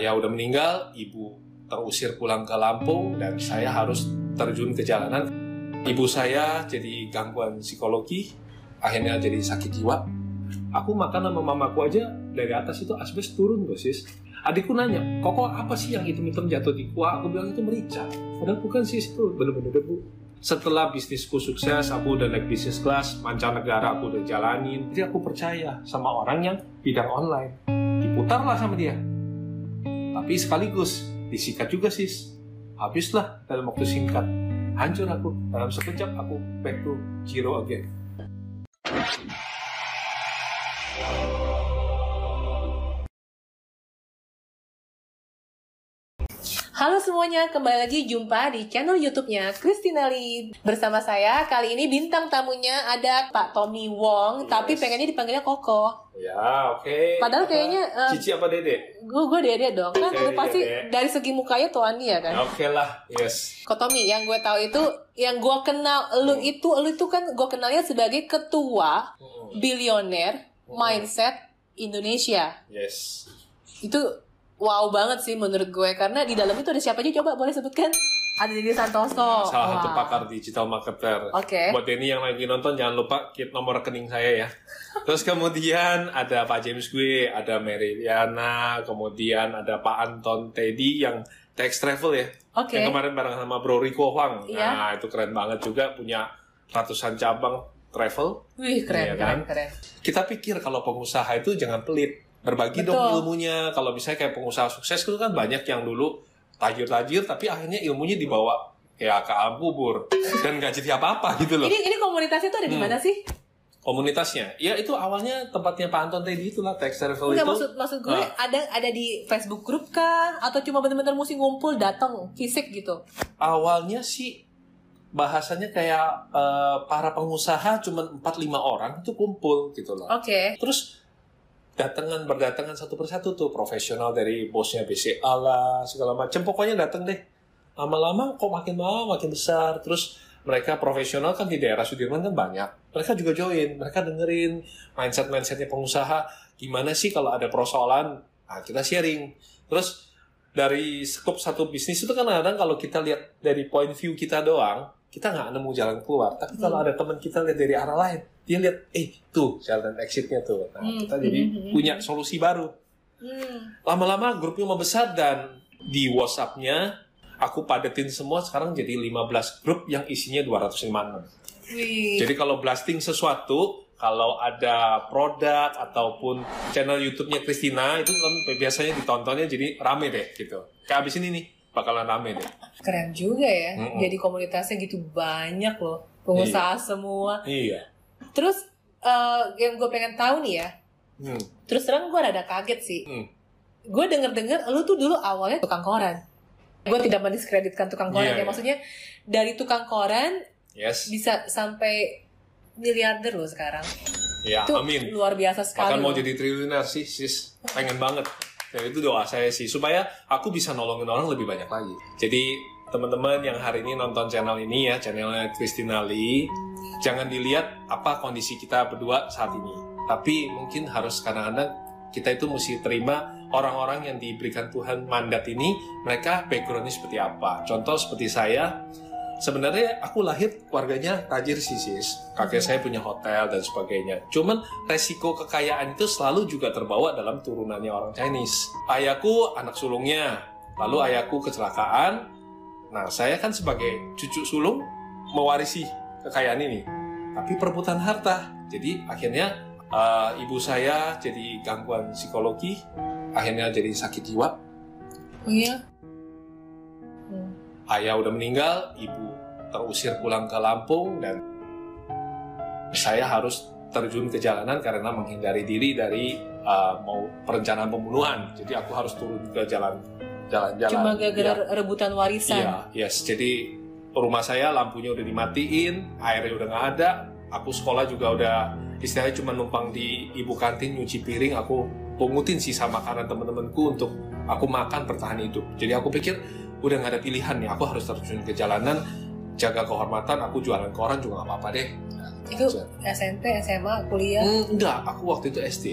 ayah udah meninggal, ibu terusir pulang ke Lampung dan saya harus terjun ke jalanan. Ibu saya jadi gangguan psikologi, akhirnya jadi sakit jiwa. Aku makan sama mamaku aja dari atas itu asbes turun loh sis. Adikku nanya, kok apa sih yang hitam-hitam jatuh di kuah? Aku bilang itu merica. Padahal bukan sis itu bener-bener debu. Setelah bisnisku sukses, aku udah naik bisnis kelas, mancanegara aku udah jalanin. Jadi aku percaya sama orang yang bidang online. Diputarlah sama dia. Tapi sekaligus disikat juga sis. Habislah dalam waktu singkat. Hancur aku. Dalam sekejap aku back to zero again. Halo semuanya, kembali lagi jumpa di channel YouTube-nya Christina Lee. Bersama saya kali ini bintang tamunya ada Pak Tommy Wong, Yes. tapi pengennya dipanggilnya Koko. Ya, oke. Padahal Apa? kayaknya, eh, Cici apa Dede? Gue gue dede dong, kan udah pasti Dede. dari segi mukanya tuan dia kan. Oke lah, yes. Kok Tommy, yang gue tahu itu, yang gue kenal lu itu, lu itu kan gue kenalnya sebagai ketua Mm-mm. bilioner Hmm. mindset Indonesia. Yes. Itu wow banget sih menurut gue karena di dalam itu ada siapa aja coba boleh sebutkan? Ada Didi Santoso. Salah satu Wah. pakar digital marketer. Oke. Buat Denny yang lagi nonton jangan lupa keep nomor rekening saya ya. Terus kemudian ada Pak James gue, ada Mary Liana, kemudian ada Pak Anton Teddy yang Tex Travel ya. Oke. Yang kemarin bareng sama Bro Rico Huang. Iya. Nah, itu keren banget juga punya ratusan cabang travel. Wih keren, kan? keren, keren. Kita pikir kalau pengusaha itu jangan pelit. Berbagi dong Betul. ilmunya. Kalau misalnya kayak pengusaha sukses itu kan banyak yang dulu tajir-tajir tapi akhirnya ilmunya dibawa kayak ke alam kubur dan nggak jadi apa-apa gitu loh. Ini ini komunitasnya tuh ada di Hmm. mana sih? komunitasnya. Ya itu awalnya tempatnya Pak Anton tadi itulah Tex Travel Enggak itu. maksud maksud gue Ah. ada ada di Facebook grup kah atau cuma bener-bener mesti ngumpul datang fisik gitu? Awalnya sih bahasanya kayak eh, para pengusaha cuma 4-5 orang itu kumpul gitu loh. Oke. Terus datangan berdatangan satu persatu tuh profesional dari bosnya BCA lah segala macam pokoknya datang deh. Lama-lama kok makin lama makin besar. Terus mereka profesional kan di daerah Sudirman kan banyak. Mereka juga join mereka dengerin mindset mindsetnya pengusaha. Gimana sih kalau ada persoalan? Nah, kita sharing. Terus dari skup satu bisnis itu kan kadang kalau kita lihat dari point view kita doang kita nggak nemu jalan keluar. Tapi kalau Hmm. ada teman kita lihat dari arah lain dia lihat eh tuh jalan exitnya tuh nah Hmm, kita jadi hmm, hmm, punya hmm. solusi baru Hmm. lama-lama grupnya membesar dan di WhatsApp-nya aku padetin semua sekarang jadi 15 grup yang isinya 256 Wih. jadi kalau blasting sesuatu kalau ada produk ataupun channel YouTube-nya Christina itu kan biasanya ditontonnya jadi rame deh gitu kayak abis ini nih bakalan rame deh Keren juga ya. Mm-mm. Jadi komunitasnya gitu banyak loh. Pengusaha semua. iya Terus eh, yang gue pengen tahu nih ya. hmm. Terus terang gue rada kaget sih. Hmm. Gue denger-denger lu tuh dulu awalnya tukang koran. Gue tidak mendiskreditkan tukang koran Iya, ya. iya. Maksudnya dari tukang koran yes bisa sampai miliarder loh sekarang. ya itu amin luar biasa sekali. Bahkan mau jadi triliuner sih, sis. Pengen banget. Dan itu doa saya sih, supaya aku bisa nolongin orang lebih banyak lagi. Jadi, teman-teman yang hari ini nonton channel ini ya, channelnya Christina Lee, jangan dilihat apa kondisi kita berdua saat ini. Tapi mungkin harus kadang-kadang kita itu mesti terima orang-orang yang diberikan Tuhan mandat ini, mereka backgroundnya seperti apa. Contoh seperti saya, sebenarnya aku lahir keluarganya tajir sih sis. Kakek saya punya hotel dan sebagainya. Cuman resiko kekayaan itu selalu juga terbawa dalam turunannya orang Chinese. Ayahku anak sulungnya, lalu ayahku kecelakaan. Nah, saya kan sebagai cucu sulung mewarisi kekayaan ini. Tapi perebutan harta. Jadi akhirnya eh, ibu saya jadi gangguan psikologi, akhirnya jadi sakit jiwa. Oh iya? Hmm. ayah udah meninggal, ibu terusir pulang ke Lampung dan saya harus terjun ke jalanan karena menghindari diri dari uh, mau perencanaan pembunuhan. Jadi aku harus turun ke jalan jalan-jalan. Cuma gara-gara Iya. rebutan warisan. Iya, yes. Jadi rumah saya lampunya udah dimatiin, airnya udah nggak ada. Aku sekolah juga udah istilahnya cuma numpang di ibu kantin nyuci piring. Aku pungutin sisa makanan teman-temanku untuk aku makan bertahan hidup. Jadi aku pikir udah nggak ada pilihan nih. Aku harus terjun ke jalanan, jaga kehormatan. Aku jualan koran juga nggak apa-apa deh. Itu SMP, SMA, kuliah. Hmm, enggak, aku waktu itu SD,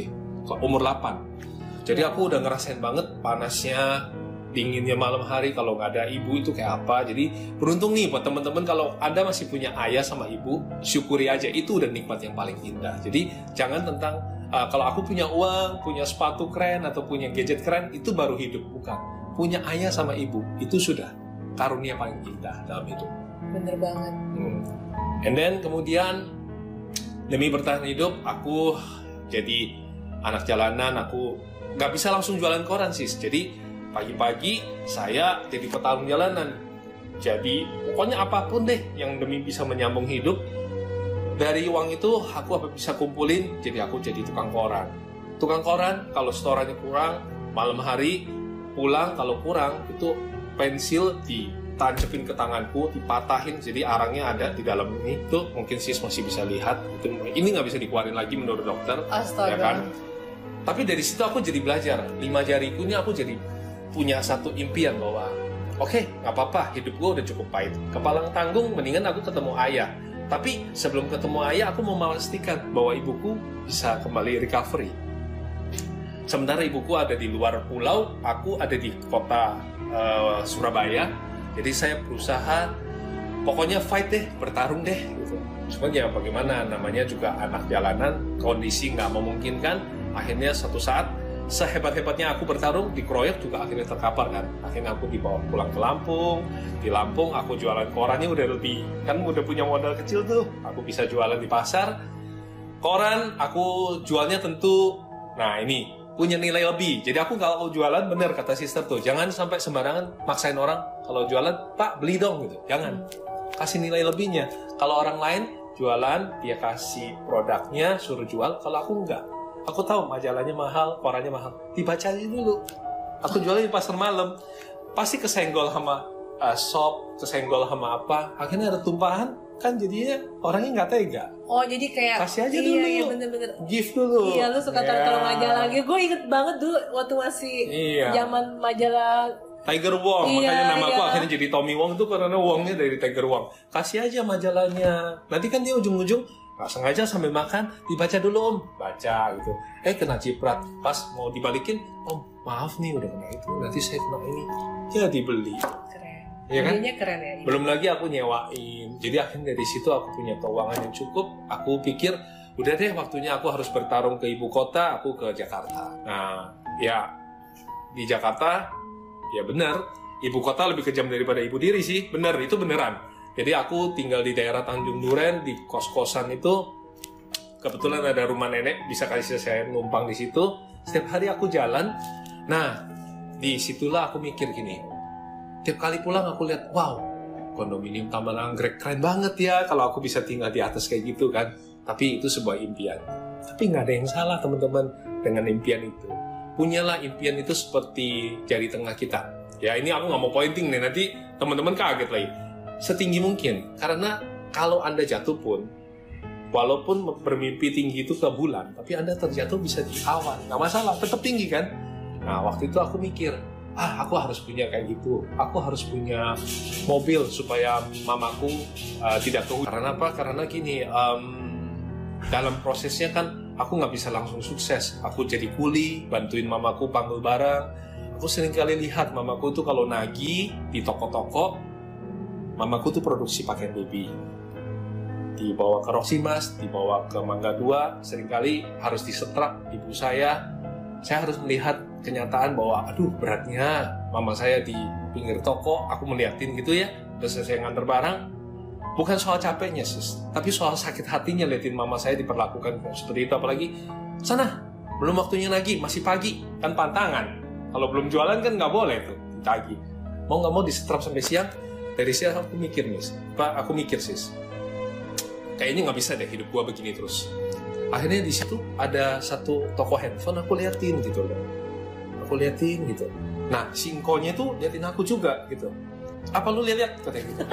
umur 8. Jadi aku udah ngerasain banget panasnya, dinginnya malam hari kalau nggak ada ibu itu kayak apa. Jadi beruntung nih buat teman-teman kalau anda masih punya ayah sama ibu, syukuri aja itu udah nikmat yang paling indah. Jadi jangan tentang uh, kalau aku punya uang, punya sepatu keren atau punya gadget keren itu baru hidup bukan. Punya ayah sama ibu itu sudah karunia paling indah dalam hidup. Bener banget. Hmm. And then kemudian demi bertahan hidup aku jadi anak jalanan aku nggak bisa langsung jualan koran sih jadi pagi-pagi saya jadi petarung jalanan jadi pokoknya apa pun deh yang demi bisa menyambung hidup dari uang itu aku apa bisa kumpulin jadi aku jadi tukang koran tukang koran kalau setorannya kurang malam hari pulang kalau kurang itu pensil di tancepin ke tanganku, dipatahin, jadi arangnya ada di dalam ini. Tuh mungkin sis masih bisa lihat. Itu ini nggak bisa dikeluarin lagi menurut dokter, Astaga. ya kan? Tapi dari situ aku jadi belajar. Lima jariku ini aku jadi punya satu impian bahwa oke nggak apa-apa hidup gue udah cukup pahit. Kepalang tanggung mendingan aku ketemu ayah. Tapi sebelum ketemu ayah aku mau memastikan bahwa ibuku bisa kembali recovery. Sementara ibuku ada di luar pulau, aku ada di kota uh, Surabaya. Jadi saya berusaha, pokoknya fight deh, bertarung deh. Gitu. Cuman ya bagaimana, namanya juga anak jalanan, kondisi nggak memungkinkan. Akhirnya satu saat, sehebat-hebatnya aku bertarung, dikeroyok juga akhirnya terkapar kan. Akhirnya aku dibawa pulang ke Lampung. Di Lampung aku jualan korannya udah lebih, kan udah punya modal kecil tuh. Aku bisa jualan di pasar. Koran aku jualnya tentu, nah ini punya nilai lebih. Jadi aku kalau jualan bener kata sister tuh, jangan sampai sembarangan maksain orang kalau jualan, Pak beli dong gitu. Jangan. Kasih nilai lebihnya. Kalau orang lain jualan, dia kasih produknya, suruh jual. Kalau aku enggak. Aku tahu majalahnya mahal, korannya mahal. Dibaca aja dulu. Aku jualnya di pasar malam. Pasti kesenggol sama uh, shop, kesenggol sama apa. Akhirnya ada tumpahan, kan jadinya orangnya nggak tega. Oh jadi kayak Kasih aja iya, dulu. Iya bener-bener. Give dulu. Iya lu suka Ya. taruh-taruh majalah gitu. Gue inget banget dulu waktu masih Iya. zaman majalah. Tiger Wong, Iya, makanya nama aku iya. akhirnya jadi Tommy Wong itu karena Wongnya dari Tiger Wong. Kasih aja majalahnya. Nanti kan dia ujung-ujung nggak sengaja sambil makan dibaca dulu om, baca gitu. Eh kena ciprat, pas mau dibalikin, om maaf nih udah kena itu, nanti saya kena ini. Ya dibeli. Keren. Iya kan? Keren ya. Belum lagi aku nyewain. Jadi akhirnya dari situ aku punya keuangan yang cukup. Aku pikir udah deh waktunya aku harus bertarung ke ibu kota, aku ke Jakarta. Nah, ya di Jakarta ya benar, ibu kota lebih kejam daripada ibu diri sih. Bener, itu beneran. Jadi aku tinggal di daerah Tanjung Duren di kos-kosan itu. Kebetulan ada rumah nenek bisa kasih saya numpang di situ. Setiap hari aku jalan. Nah, di situlah aku mikir gini, tiap kali pulang aku lihat wow kondominium taman anggrek keren banget ya kalau aku bisa tinggal di atas kayak gitu kan. Tapi itu sebuah impian. Tapi nggak ada yang salah teman-teman dengan impian itu. Punyalah impian itu seperti jari tengah kita. Ya ini aku nggak mau pointing nih nanti teman-teman kaget lagi setinggi mungkin. Karena kalau anda jatuh pun walaupun bermimpi tinggi itu ke bulan tapi anda terjatuh bisa di awan. Nggak masalah tetap tinggi kan? Nah waktu itu aku mikir ah aku harus punya kayak gitu. Aku harus punya mobil supaya mamaku uh, tidak tahu karena apa? Karena gini em, dalam prosesnya kan aku nggak bisa langsung sukses. Aku jadi kuli bantuin mamaku panggil barang aku sering kali lihat mamaku tuh kalau nagih di toko-toko mamaku tuh produksi pakaian baby dibawa ke Roximas, dibawa ke Mangga Dua, sering kali harus disetrap ibu saya. Saya harus melihat kenyataan bahwa aduh beratnya mama saya di pinggir toko, aku melihatin gitu ya, terus saya nganter barang. Bukan soal capeknya sis, tapi soal sakit hatinya liatin mama saya diperlakukan seperti itu. Apalagi sana belum waktunya lagi, masih pagi kan pantangan. Kalau belum jualan kan nggak boleh tuh ditagi. Mau nggak mau disetrap sampai siang. Dari siang aku mikir nis, pak aku mikir sis, kayaknya nggak bisa deh hidup gua begini terus. Akhirnya di situ ada satu toko handphone aku liatin gitu loh. Aku liatin gitu. Nah, singkonya tuh liatin aku juga gitu. Apa lu lihat-lihat kata gitu.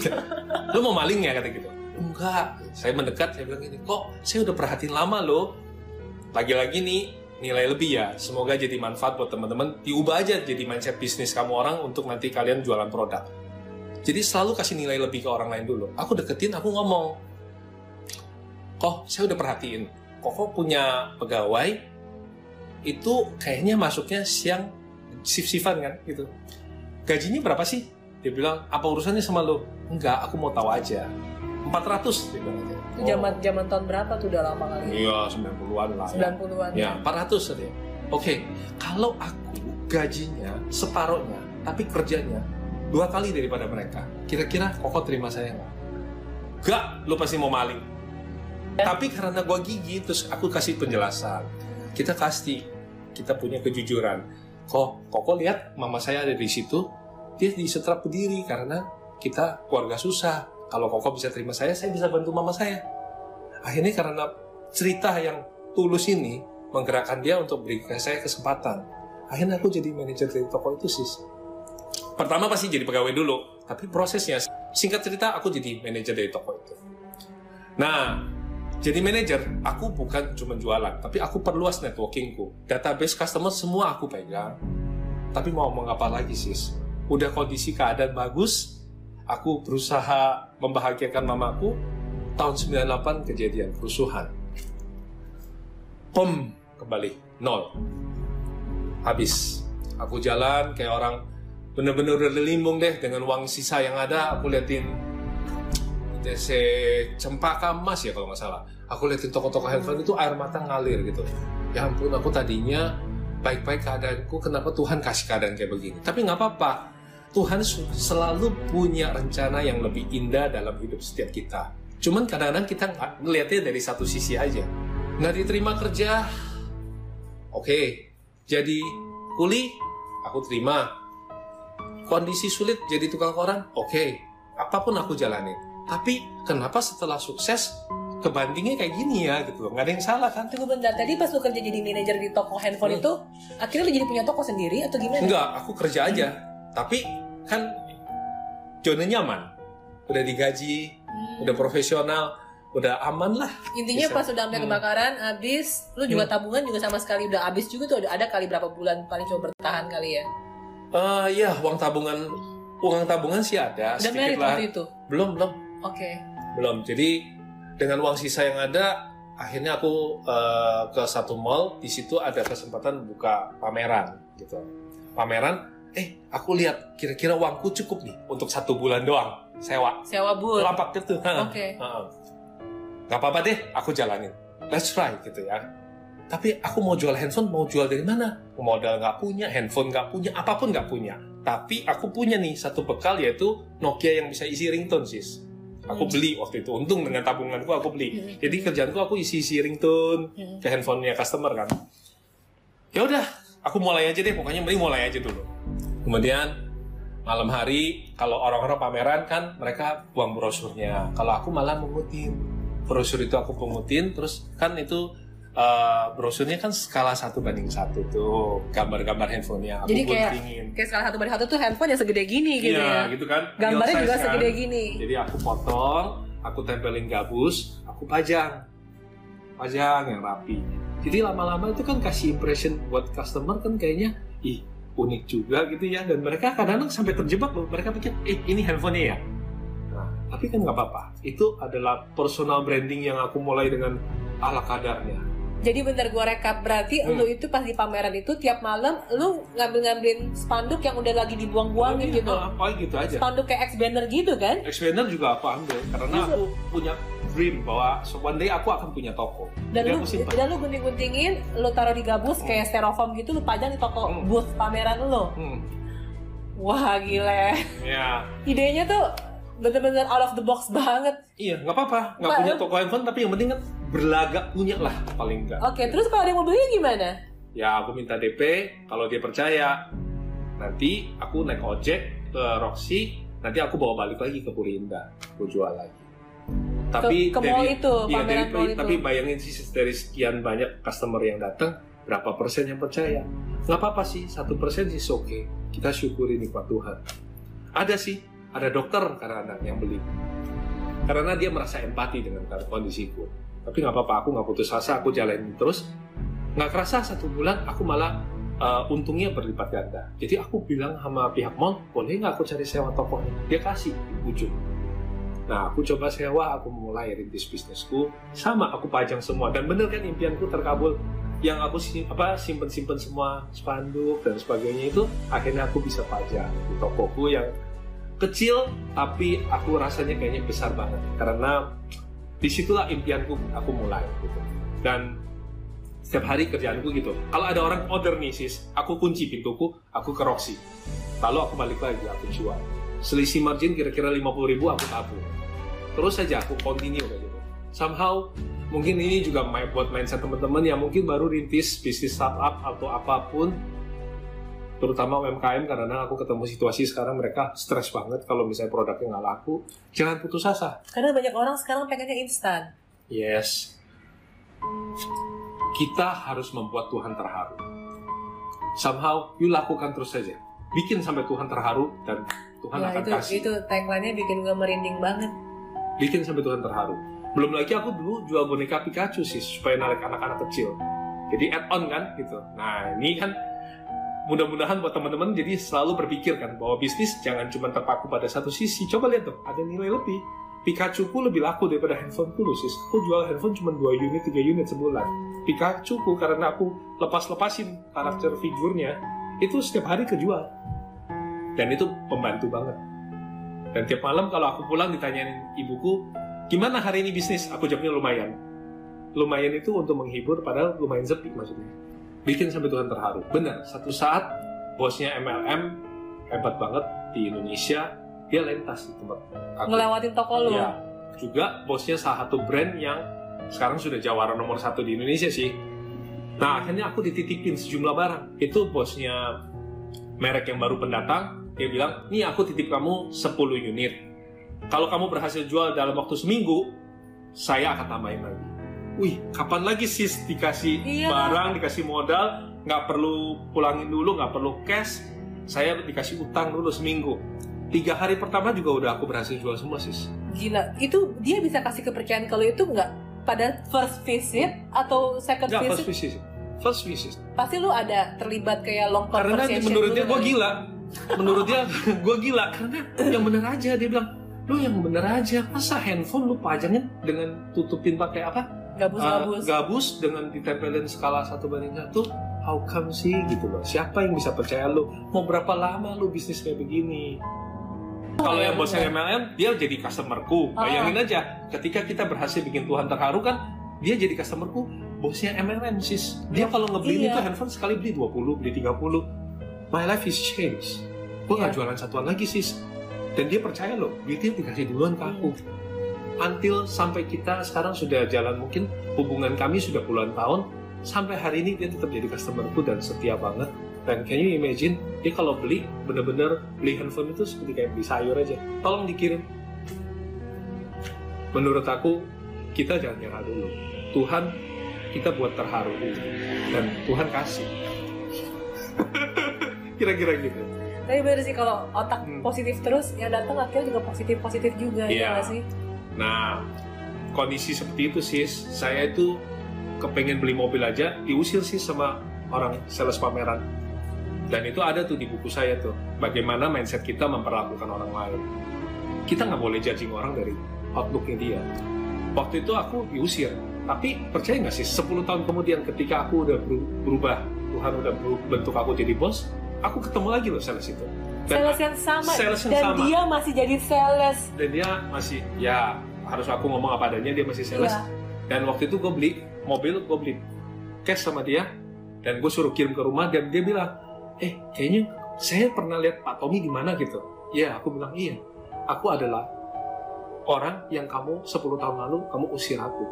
lu mau maling ya kata gitu. Enggak. Saya mendekat, saya bilang gini, kok saya udah perhatiin lama loh. Lagi-lagi nih nilai lebih ya. Semoga jadi manfaat buat teman-teman. Diubah aja jadi mindset bisnis kamu orang untuk nanti kalian jualan produk. Jadi selalu kasih nilai lebih ke orang lain dulu. Aku deketin, aku ngomong, kok saya udah perhatiin, kok punya pegawai itu kayaknya masuknya siang shift-shiftan kan gitu. Gajinya berapa sih? Dia bilang, apa urusannya sama lo? Enggak, aku mau tahu aja. 400 dia bilang aja. Itu zaman zaman tahun berapa tuh udah lama kali? Iya, 90-an lah. ya. 90-an. Ya, 400 saja. Oke, kalau aku gajinya separohnya, tapi kerjanya dua kali daripada mereka, kira-kira Koko terima saya nggak? Gak, lu pasti mau maling. Tapi karena gua gigi, terus aku kasih penjelasan. Kita kasih, kita punya kejujuran. Kok, Koko lihat mama saya ada di situ, dia disetrap berdiri karena kita keluarga susah. Kalau Koko bisa terima saya, saya bisa bantu mama saya. Akhirnya karena cerita yang tulus ini menggerakkan dia untuk berikan saya kesempatan. Akhirnya aku jadi manajer dari toko itu sis. Pertama pasti jadi pegawai dulu, tapi prosesnya singkat cerita aku jadi manajer dari toko itu. Nah, jadi manajer, aku bukan cuma jualan, tapi aku perluas networkingku. Database customer semua aku pegang. Tapi mau ngomong apa lagi sis? Udah kondisi keadaan bagus, aku berusaha membahagiakan mamaku. Tahun 98 kejadian kerusuhan. Pem, kembali, nol. Habis. Aku jalan kayak orang bener-bener udah limbung deh dengan uang sisa yang ada. Aku liatin DC Cempaka Mas ya kalau nggak salah. Aku liatin toko-toko handphone itu air mata ngalir gitu. Ya ampun, aku tadinya baik-baik keadaanku, kenapa Tuhan kasih keadaan kayak begini? Tapi nggak apa-apa. Tuhan selalu punya rencana yang lebih indah dalam hidup setiap kita. Cuman kadang-kadang kita ngeliatnya dari satu sisi aja. Nggak diterima kerja, oke. Jadi kuli, aku terima. Kondisi sulit jadi tukang koran, oke. Apa pun aku jalanin. Tapi kenapa setelah sukses kebandingnya kayak gini ya gitu? Nggak ada yang salah kan? Tunggu bentar, tadi pas lu kerja jadi manajer di toko handphone Hmm. itu, akhirnya lu jadi punya toko sendiri atau gimana? Enggak, aku kerja aja. Tapi kan zona nyaman. Udah digaji, Hmm. udah profesional, udah aman lah. Intinya Bisa. pas udah sampai Hmm. kebakaran, habis, lu juga Hmm. tabungan juga sama sekali udah habis juga tuh ada kali berapa bulan paling coba bertahan kali ya. Eh ya, uang tabungan uang tabungan sih ada Udah sedikit lah. itu. Belum, belum. Oke. Belum. Jadi dengan uang sisa yang ada, akhirnya aku eh, ke satu mall. Di situ ada kesempatan buka pameran, gitu. Pameran. Eh, aku lihat kira-kira uangku cukup nih untuk satu bulan doang sewa. Sewa bur. Lampak gitu. Ha. Oke. Ha-ha. Gak apa-apa deh, aku jalanin. Let's try gitu ya. Tapi aku mau jual handphone, mau jual dari mana? Modal nggak punya, handphone nggak punya, apa pun nggak punya. Tapi aku punya nih satu bekal yaitu Nokia yang bisa isi ringtone sis. Aku Hmm. beli waktu itu. Untung dengan tabunganku aku beli. Hmm. Jadi kerjaanku aku isi-isi ringtone Hmm. ke handphonenya customer kan. Ya udah, aku mulai aja deh. Pokoknya mending mulai aja dulu. Kemudian malam hari kalau orang-orang pameran kan mereka buang brosurnya. Kalau aku malah mengutin. Brosur itu aku pungutin terus kan itu eh, brosurnya kan skala satu banding satu tuh gambar-gambar handphonenya aku Jadi kayak- guntingin. Kayak salah satu banding satu tuh handphone yang segede gini gitu Iya, ya. gitu kan. Gambarnya juga kan. segede gini. Jadi aku potong, aku tempelin gabus, aku pajang. Pajang yang rapi. Jadi lama-lama itu kan kasih impression buat customer kan kayaknya, ih unik juga gitu ya. Dan mereka kadang-kadang sampai terjebak loh. Mereka pikir, eh ini handphonenya ya? Nah, tapi kan nggak apa-apa. Itu adalah personal branding yang aku mulai dengan ala kadarnya. Jadi bentar gua rekap berarti Hmm. lu itu pas di pameran itu tiap malam lu ngambil-ngambilin spanduk yang udah lagi dibuang-buangin gitu. Apa gitu aja. Spanduk kayak X banner gitu kan? Expander juga aku ambil karena Iya. aku punya dream bahwa so one day aku akan punya toko. Dan Jadi lu dan lu gunting-guntingin, lu taruh di gabus kayak styrofoam gitu lu pajang di toko Hmm. booth pameran lu. Hmm, Wah, gile. ya. Idenya tuh bener-bener out of the box banget. Iya, nggak apa-apa. Nggak punya toko handphone, tapi yang penting kan berlagak punya lah paling nggak. Oke, terus kalau ada yang mau beli gimana? Ya, aku minta DP. Kalau dia percaya, nanti aku naik ojek ke Roxy. Nanti aku bawa balik lagi ke Purinda. Aku jual lagi. Tapi ke mall itu, pameran dari- mall itu. tapi bayangin sih dari sekian banyak customer yang datang, berapa persen yang percaya? Nggak apa-apa sih, satu persen sih oke. Kita syukuri nikmat Tuhan. Ada sih, ada dokter kadang-kadang yang beli. Karena dia merasa empati dengan kondisiku. Tapi nggak apa-apa, aku nggak putus asa, aku jalanin terus. Nggak kerasa satu bulan, aku malah uh, untungnya berlipat ganda. Jadi aku bilang sama pihak mall, boleh nggak aku cari sewa tokonya? Dia kasih di ujung. Nah, aku coba sewa, aku mulai rintis bisnisku. Sama, aku pajang semua. Dan bener kan impianku terkabul. yang aku apa simpen simpen semua spanduk dan sebagainya itu akhirnya aku bisa pajang di tokoku yang kecil tapi aku rasanya kayaknya besar banget karena di situlah impianku aku mulai gitu. Dan setiap hari kerjaanku gitu. Kalau ada orang order nih sis aku kunci pintuku aku ke Roxy. Lalu aku balik lagi aku jual. Selisih margin kira-kira 50 ribu aku tabung. Terus saja aku continue kayak gitu. Somehow mungkin ini juga buat mindset teman-teman yang mungkin baru rintis bisnis startup atau apa pun terutama UMKM karena aku ketemu situasi sekarang mereka stres banget kalau misalnya produknya nggak laku jangan putus asa Karena banyak orang sekarang pengennya instan. yes kita harus membuat Tuhan terharu somehow you lakukan terus saja bikin sampai Tuhan terharu dan Tuhan Ya, akan itu kasih itu tagline-nya bikin gue merinding banget. bikin sampai Tuhan terharu. Belum lagi aku dulu jual boneka Pikachu sih supaya narik anak-anak kecil. Jadi add on kan gitu. Nah ini kan mudah-mudahan buat teman-teman jadi selalu berpikir kan bahwa bisnis jangan cuma terpaku pada satu sisi. Coba lihat tuh ada nilai lebih. Pikachu ku lebih laku daripada handphone ku sis. Aku jual handphone cuma 2 unit 3 unit sebulan. Pikachu ku karena aku lepas-lepasin karakter figurnya itu setiap hari kejual. Dan itu pembantu banget. Dan tiap malam kalau aku pulang ditanyain ibuku, gimana hari ini bisnis? Aku jawabnya lumayan. Lumayan itu untuk menghibur, padahal lumayan sepi maksudnya. Bikin sampai Tuhan terharu. Benar, satu saat bosnya MLM hebat banget di Indonesia, dia lentas di tempat aku. Ngelewatin toko lu. Ya, juga bosnya salah satu brand yang sekarang sudah jawara nomor satu di Indonesia sih. Nah, akhirnya aku dititipin sejumlah barang. Itu bosnya merek yang baru pendatang, dia bilang, nih aku titip kamu 10 unit. Kalau kamu berhasil jual dalam waktu seminggu, saya akan tambahin lagi. Wih, kapan lagi sis dikasih Iya. barang, dikasih modal, nggak perlu pulangin dulu, nggak perlu cash, saya dikasih utang dulu seminggu. Tiga hari pertama juga udah aku berhasil jual semua sis. Gila, itu dia bisa kasih kepercayaan kalau itu nggak pada first visit atau second Nggak, visit first visit. First visit. pasti lu ada terlibat kayak long Karena menurut dia dulu gue kan? gila. Menurut dia gue gila karena yang bener aja dia bilang lu yang bener aja masa handphone lu pajangin dengan tutupin pakai apa gabus Uh, gabus. gabus dengan ditempelin skala satu banding satu how come sih gitu loh siapa yang bisa percaya lu? Mau berapa lama lu bisnis kayak begini? Kalau iya, yang bosnya. MLM dia jadi customerku. Ah. bayangin aja ketika kita berhasil bikin Tuhan terharu kan dia jadi customerku bosnya MLM sis. Dia kalau ngebeli Iya. itu handphone sekali beli 20 beli 30 my life is changed. Gue nggak Iya. jualan satuan lagi sis. Dan dia percaya loh duitnya dikasih duluan ke aku until sampai kita sekarang sudah jalan mungkin hubungan kami sudah puluhan tahun sampai hari ini dia tetap jadi customerku dan setia banget. Dan can you imagine dia kalau beli bener-bener beli handphone itu seperti kayak beli sayur aja. Tolong dikirim. Menurut aku kita jangan nyerah dulu. Tuhan kita buat terharu. Dulu dan Tuhan kasih. Kira-kira gitu. Tapi bener sih kalau otak Hmm. positif terus yang datang akhirnya juga positif positif juga Iya. ya nggak sih Nah, kondisi seperti itu sis, saya itu kepengen beli mobil aja, diusir sih sama orang sales pameran. Dan itu ada tuh di buku saya tuh, bagaimana mindset kita memperlakukan orang lain. Kita nggak boleh judging orang dari outlooknya dia. Waktu itu aku diusir, tapi percaya nggak sih, 10 tahun kemudian ketika aku udah beru- berubah, Tuhan udah bentuk aku jadi bos, aku ketemu lagi loh sales itu. Sales yang sama. Sales yang dan sama. dia masih jadi sales. Dan dia masih ya harus aku ngomong apa adanya dia masih sales. Iya. dan waktu itu gue beli mobil gue beli cash sama dia dan gue suruh kirim ke rumah dan dia bilang eh kayaknya saya pernah lihat Pak Tommy di mana gitu. Ya aku bilang iya aku adalah orang yang kamu 10 tahun lalu kamu usir aku.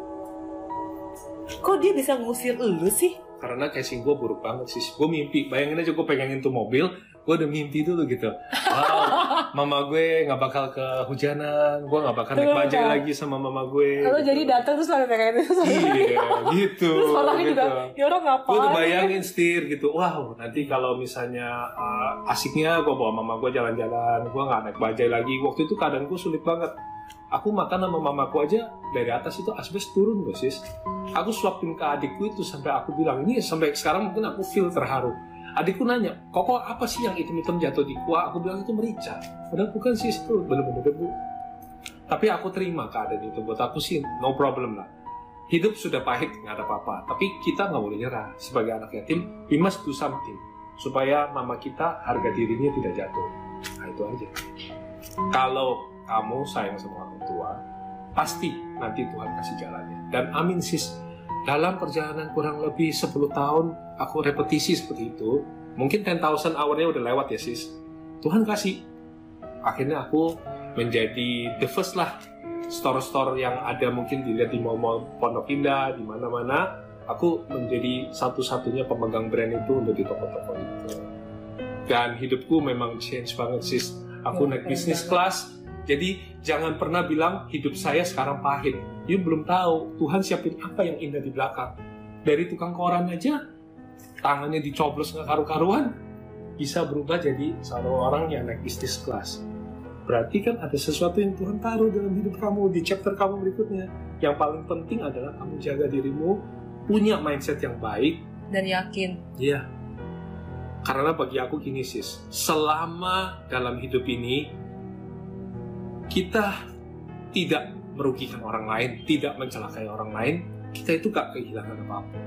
Kok dia bisa ngusir lu sih? Karena casing gue buruk banget sih. Gue mimpi bayangin aja gue pegangin tuh mobil gue udah mimpi dulu gitu. Wow mama gue nggak bakal kehujanan. Gue nggak bakal naik bajai lagi sama mama gue Lalu gitu. jadi datang terus lalu kayak gitu. Iya gitu terus orangnya gitu. juga ya orang ngapain gue udah bayangin setir gitu. Wow nanti kalau misalnya uh, asiknya gue bawa mama gue jalan-jalan gue nggak naik bajai lagi. Waktu itu keadaan gue sulit banget. Aku makan sama mamaku aja dari atas itu asbes turun loh sis. Aku suapin ke adikku itu sampai aku bilang ini sampai sekarang mungkin aku feel terharu adikku nanya koko apa sih yang hitam-hitam jatuh di kuah? Aku bilang itu merica. Padahal bukan sis itu bener-bener debu. Tapi aku terima keadaan itu. Buat aku sih no problem lah. Hidup sudah pahit nggak ada apa-apa. Tapi kita nggak boleh nyerah. Sebagai anak yatim we must do something supaya mama kita harga dirinya tidak jatuh. Nah itu aja. Kalau kamu sayang sama orang tua pasti nanti Tuhan kasih jalannya. Dan amin sis dalam perjalanan kurang lebih 10 tahun aku repetisi seperti itu. Mungkin 10,000 hour-nya udah lewat ya sis. Tuhan kasih. Akhirnya aku menjadi the first lah store-store yang ada mungkin dilihat di mall-mall Pondok Indah di mana-mana. Aku menjadi satu-satunya pemegang brand itu untuk di toko-toko itu. Dan hidupku memang change banget sis. Aku naik bisnis kelas jadi jangan pernah bilang hidup saya sekarang pahit you belum tahu Tuhan siapin apa yang indah di belakang dari tukang koran aja tangannya dicoblos nggak karu-karuan bisa berubah jadi seorang yang naik bisnis kelas berarti kan ada sesuatu yang Tuhan taruh dalam hidup kamu di chapter kamu berikutnya. Yang paling penting adalah kamu jaga dirimu, punya mindset yang baik dan yakin. Iya. Karena bagi aku gini sis, selama dalam hidup ini kita tidak merugikan orang lain, tidak mencelakai orang lain, kita itu gak kehilangan apa pun.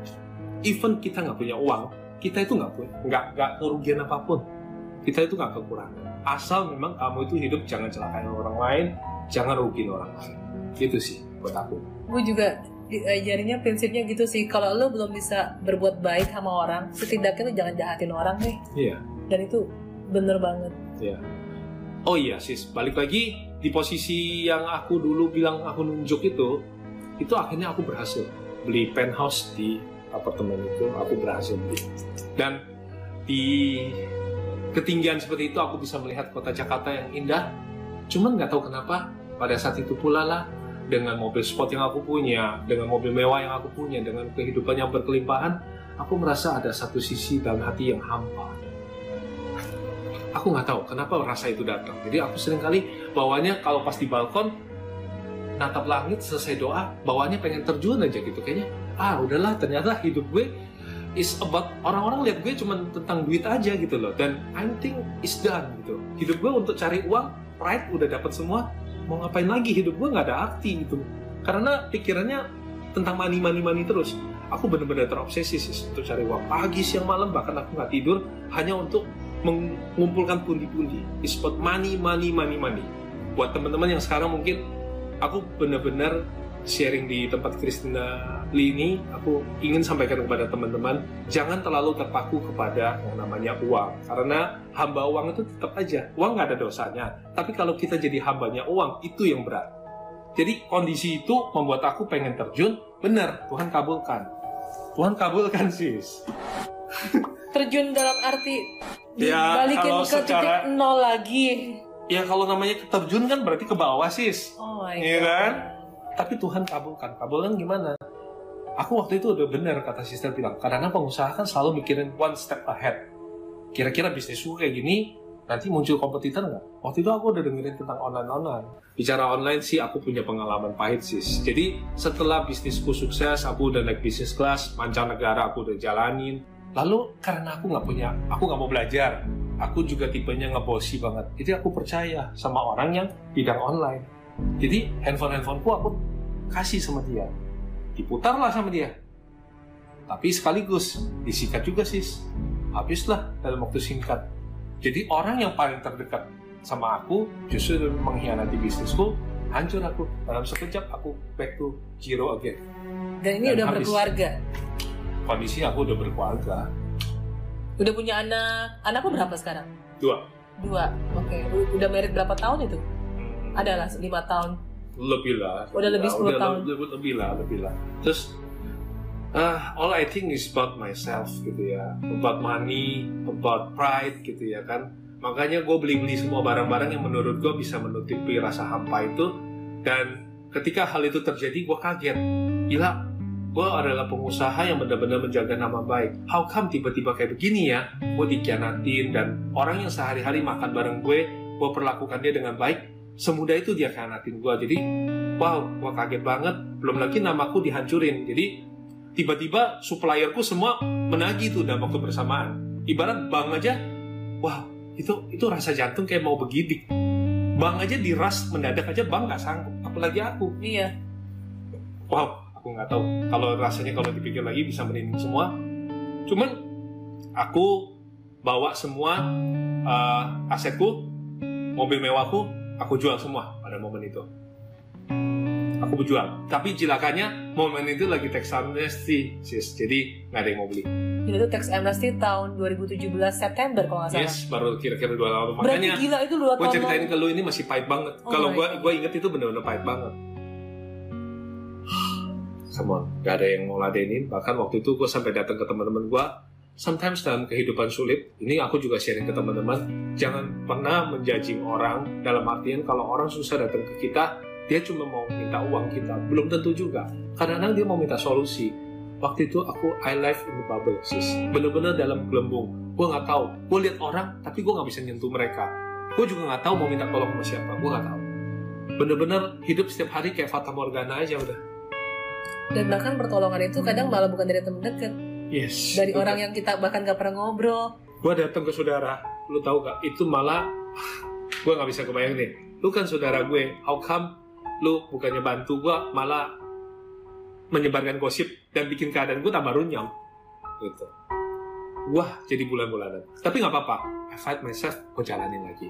Even kita nggak punya uang, kita itu nggak punya, nggak nggak kerugian apa pun. Kita itu nggak kekurangan. Asal memang kamu itu hidup jangan celakain orang lain jangan rugiin orang lain. Gitu sih buat aku. Gue juga diajarinya prinsipnya gitu sih. Kalau lo belum bisa berbuat baik sama orang setidaknya lo jangan jahatin orang nih. Iya. Dan itu bener banget. Iya. Oh iya sis. Balik lagi di posisi yang aku dulu bilang aku nunjuk itu itu akhirnya aku berhasil beli penthouse di apartemen itu aku berhasil beli dan di ketinggian seperti itu aku bisa melihat kota Jakarta yang indah. Cuman nggak tahu kenapa pada saat itu pula lah dengan mobil sport yang aku punya, dengan mobil mewah yang aku punya, dengan kehidupan yang berkelimpahan, aku merasa ada satu sisi dalam hati yang hampa. Aku nggak tahu kenapa rasa itu datang. Jadi aku sering kali bawanya kalau pas di balkon natap langit selesai doa, bawanya pengen terjun aja gitu kayaknya. Ah udahlah ternyata hidup gue is about orang-orang lihat gue cuma tentang duit aja gitu loh. Dan I think is done gitu. Hidup gue untuk cari uang pride udah dapat semua. Mau ngapain lagi? Hidup gue nggak ada arti gitu. Karena pikirannya tentang money money money terus. Aku benar-benar terobsesi sih untuk cari uang. Pagi siang malam bahkan aku nggak tidur. Hanya untuk mengumpulkan pundi-pundi. Is about money money money money buat teman-teman yang sekarang mungkin aku benar-benar sharing di tempat Kristina Lee ini aku ingin sampaikan kepada teman-teman jangan terlalu terpaku kepada yang namanya uang. Karena hamba uang itu tetap aja uang nggak ada dosanya. Tapi kalau kita jadi hambanya uang itu yang berat. Jadi kondisi itu membuat aku pengen terjun benar Tuhan kabulkan. Tuhan kabulkan sis. Terjun dalam arti ya, dibalikin ke secara, titik nol lagi ya kalau namanya terjun kan berarti ke bawah sis oh iya kan tapi Tuhan kabulkan kabulkan gimana aku waktu itu udah bener kata sister bilang karena pengusaha kan selalu mikirin one step ahead kira-kira bisnisku kayak gini nanti muncul kompetitor nggak? Waktu itu aku udah dengerin tentang online-online. Bicara online sih aku punya pengalaman pahit sih. Jadi setelah bisnisku sukses, aku udah naik bisnis kelas, mancanegara aku udah jalanin. Lalu karena aku nggak punya, aku nggak mau belajar. Aku juga tipenya ngebosi banget. Jadi aku percaya sama orang yang bidang online. Jadi handphone-handphoneku aku kasih sama dia. Diputarlah sama dia. Tapi sekaligus disikat juga sis. Habislah dalam waktu singkat. Jadi orang yang paling terdekat sama aku justru mengkhianati bisnisku, hancur aku. Dalam sekejap aku back to zero again. Dan ini Dan udah habis. berkeluarga? Kondisi aku udah berkeluarga. Udah punya anak, anakku berapa sekarang? Dua. Dua, oke. Okay. Udah merit berapa tahun itu? Hmm. Adalah lima tahun lebih lah udah lebih 10 udah tahun lebih, lebih lah lebih lah terus uh, all I think is about myself gitu ya about money about pride gitu ya kan makanya gue beli-beli semua barang-barang yang menurut gue bisa menutupi rasa hampa itu dan ketika hal itu terjadi gue kaget gila gue adalah pengusaha yang benar-benar menjaga nama baik. How come tiba-tiba kayak begini ya? Gue dikhianatin dan orang yang sehari-hari makan bareng gue gue perlakukan dia dengan baik semudah itu dia khianatin gue jadi wow gue kaget banget. Belum lagi namaku dihancurin. Jadi tiba-tiba supplierku semua menagih tuh dalam waktu bersamaan ibarat bank aja wow itu itu rasa jantung kayak mau begidik bank aja diras mendadak aja bank nggak sanggup. Apalagi aku. Iya. Wow aku nggak tahu. Kalau rasanya kalau dipikir lagi bisa merinding semua. Cuman aku bawa semua uh, asetku mobil mewahku aku jual semua pada momen itu. Aku berjual. Tapi jilakannya momen itu lagi tax amnesty sis. Jadi nggak ada yang mau beli. Itu tax amnesty tahun 2017 September kalau nggak salah. yes baru kira-kira dua tahun. Berarti makanya gila itu dua gue tahun ceritain lalu. ke lu ini masih pahit banget. Oh kalau gue gue inget itu bener-bener pahit banget come on gak ada yang mau ladenin. Bahkan waktu itu gue sampai datang ke teman-teman gue sometimes dalam kehidupan sulit ini aku juga sharing ke teman-teman jangan pernah menjudging orang dalam artian kalau orang susah datang ke kita dia cuma mau minta uang kita belum tentu juga. Kadang-kadang dia mau minta solusi. Waktu itu aku I live in the bubble sis. Bener-bener dalam gelembung. Gue nggak tahu. Gue lihat orang tapi gue nggak bisa nyentuh mereka. Gue juga nggak tahu mau minta tolong sama siapa. Gue nggak tahu. Bener-bener hidup setiap hari kayak Fata Morgana aja udah Dan bahkan pertolongan itu kadang malah bukan dari teman dekat, yes dari orang yang kita bahkan gak pernah ngobrol. gue datang ke saudara lu tahu gak? Itu malah gue nggak bisa kebayang nih. Lu kan saudara gue how come lu bukannya bantu gue malah menyebarkan gosip dan bikin keadaan gue tambah runyam? Gitu. Wah jadi bulan-bulanan. Tapi nggak apa-apa I fight myself gue jalanin lagi.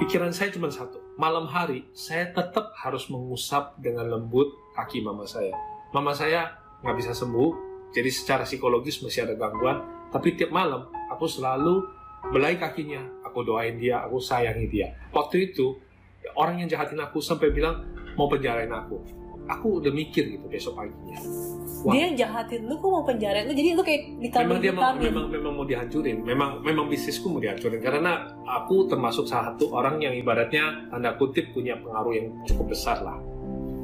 Pikiran saya cuma satu malam hari saya tetap harus mengusap dengan lembut kaki mama saya mama saya nggak bisa sembuh. Jadi secara psikologis masih ada gangguan. Tapi tiap malam aku selalu belai kakinya. Aku doain dia aku sayangi dia. Waktu itu orang yang jahatin aku sampai bilang mau penjarain aku. Aku udah mikir gitu besok paginya. Wah. Dia yang jahatin lu kok mau penjara lu? Jadi lu kayak ditambah memang dia mau, vitamin. memang memang mau dihancurin. Memang memang bisnisku mau dihancurin. Karena aku termasuk salah satu orang yang ibaratnya tanda kutip punya pengaruh yang cukup besar lah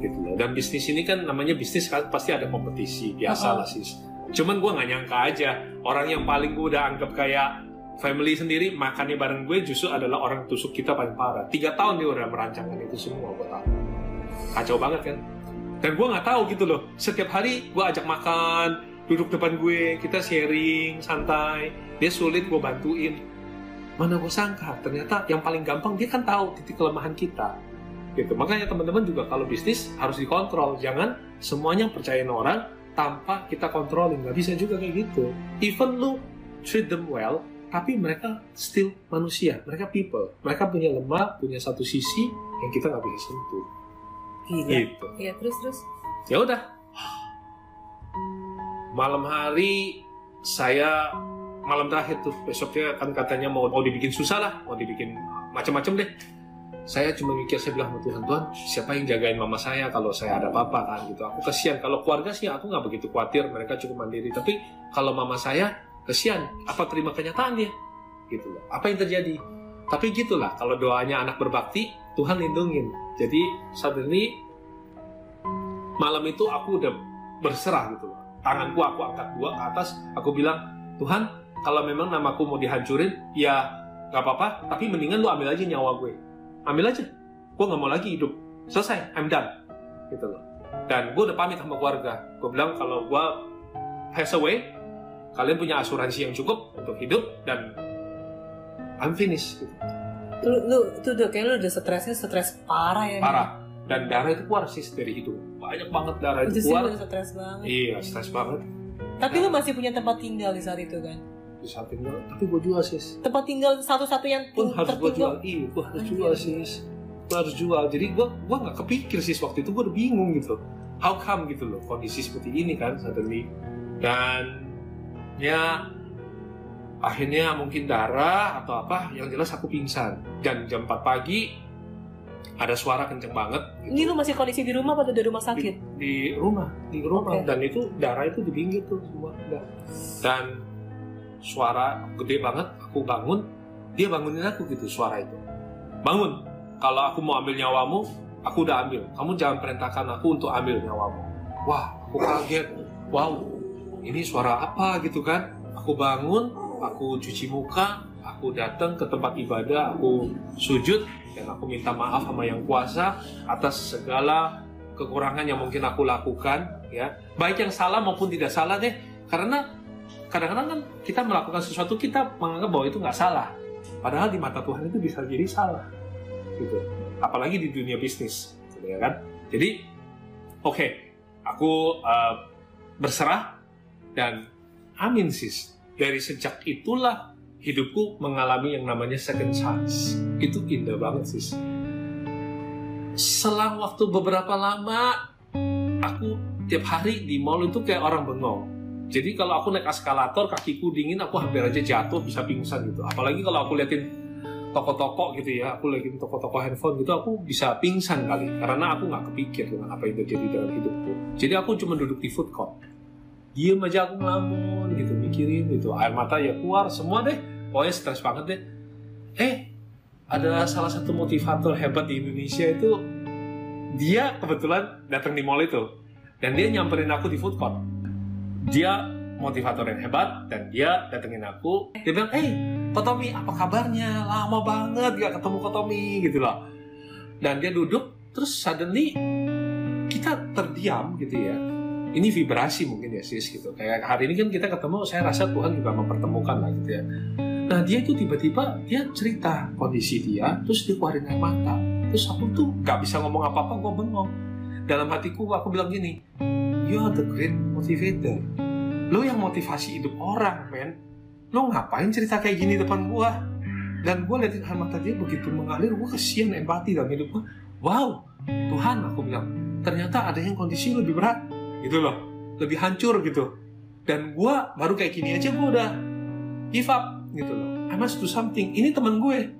gitu loh. Dan bisnis ini kan namanya bisnis kan pasti ada kompetisi biasa lah sis. Cuman gue nggak nyangka aja orang yang paling gue udah anggap kayak family sendiri makannya bareng gue justru adalah orang tusuk kita paling parah. Tiga tahun dia udah merancangkan itu semua gue tahu kacau banget kan? Dan gue nggak tahu gitu loh. Setiap hari gue ajak makan duduk depan gue kita sharing santai. Dia sulit gue bantuin. Mana gue sangka ternyata yang paling gampang dia kan tahu titik kelemahan kita gitu. Makanya teman-teman juga kalau bisnis harus dikontrol. Jangan semuanya percayain orang tanpa kita kontrolin. Nggak bisa juga kayak gitu. Even lu treat them well tapi mereka still manusia. Mereka people. Mereka punya lemah punya satu sisi yang kita nggak bisa sentuh. Gila. gitu. Iya terus terus. ya udah. Malam hari saya malam terakhir tuh. Besoknya kan katanya mau mau dibikin susah lah. Mau dibikin macam-macam deh saya cuma mikir saya bilang sama Tuhan Tuhan siapa yang jagain mama saya kalau saya ada apa-apa kan gitu. Aku kesian. Kalau keluarga sih aku nggak begitu khawatir mereka cukup mandiri. Tapi kalau mama saya kesian. Apa terima kenyataan dia? Gitu loh. Apa yang terjadi? Tapi gitulah kalau doanya anak berbakti Tuhan lindungin. Jadi suddenly malam itu aku udah berserah gitu loh. Tanganku aku angkat dua ke atas, aku bilang, Tuhan, kalau memang namaku mau dihancurin, ya nggak apa-apa, tapi mendingan lu ambil aja nyawa gue. Ambil aja. Gue nggak mau lagi hidup. Selesai, I'm done. Gitu loh. Dan gue udah pamit sama keluarga. Gue bilang kalau gue pass away, kalian punya asuransi yang cukup untuk hidup dan I'm finished. Gitu. Lu lu tuh udah kayak lu udah stresnya stres parah ya. Parah. Dan darah itu keluar sih dari hidung. Banyak banget darah Itu itu keluar. stres banget. Iya, stres banget. Tapi lu masih punya tempat tinggal di saat itu kan? Di samping gue, tapi gue jual sis. Tempat tinggal satu-satu yang Pun ting- harus gue jual, iya gue harus Anjir. jual sis. Gue harus jual. Jadi gue gue nggak kepikir sis waktu itu gue udah bingung gitu. How come gitu loh kondisi seperti ini kan suddenly. Dan ya akhirnya mungkin darah atau apa yang jelas aku pingsan. Dan jam 4 pagi ada suara kenceng banget Ini lu masih kondisi di rumah atau di rumah sakit? di rumah di rumah Oke. dan itu darah itu di pinggir tuh semua dan suara gede banget aku bangun dia bangunin aku gitu suara itu. Bangun kalau aku mau ambil nyawamu aku udah ambil. Kamu jangan perintahkan aku untuk ambil nyawamu. Wah aku kaget. Wow ini suara apa gitu kan? Aku bangun aku cuci muka aku datang ke tempat ibadah aku sujud dan aku minta maaf sama yang kuasa atas segala kekurangan yang mungkin aku lakukan ya. Baik yang salah maupun tidak salah deh karena kadang-kadang kan kita melakukan sesuatu kita menganggap bahwa itu nggak salah. Padahal di mata Tuhan itu bisa jadi salah gitu. Apalagi di dunia bisnis gitu ya kan? Jadi oke aku uh, berserah dan amin sis. Dari sejak itulah hidupku mengalami yang namanya second chance. Itu indah banget sis. Selang waktu beberapa lama aku tiap hari di mall itu kayak orang bengong jadi kalau aku naik eskalator kakiku dingin aku hampir aja jatuh bisa pingsan gitu. Apalagi kalau aku liatin toko-toko gitu ya aku lagi toko-toko handphone gitu aku bisa pingsan kali. Karena aku nggak kepikir dengan apa yang terjadi dalam hidupku. Jadi aku cuma duduk di food court. Diem aja aku ngelamun gitu mikirin gitu. Air mata ya keluar semua deh. Pokoknya stres banget deh. Eh ada salah satu motivator hebat di Indonesia itu dia kebetulan datang di mall itu. Dan dia nyamperin aku di food court dia motivator yang hebat dan dia datengin aku. Dia bilang eh Kotomi apa kabarnya? Lama banget gak ketemu Kotomi gitu loh. Dan dia duduk terus suddenly kita terdiam gitu ya. Ini vibrasi mungkin ya sis gitu. Kayak hari ini kan kita ketemu saya rasa Tuhan juga mempertemukan lah gitu ya. Nah dia itu tiba-tiba dia cerita kondisi dia terus dia keluarin air mata. Terus aku tuh gak bisa ngomong apa-apa gue bengong dalam hatiku aku bilang gini you are the great motivator. Lo yang motivasi hidup orang men. Lo ngapain cerita kayak gini depan gua? Dan gua liatin air mata dia begitu mengalir gua kesian empati dalam hidup gua. Wow Tuhan aku bilang ternyata ada yang kondisi lebih berat. Gitu loh lebih hancur gitu. Dan gua baru kayak gini aja gua udah give up gitu loh. I must do something. Ini teman gue.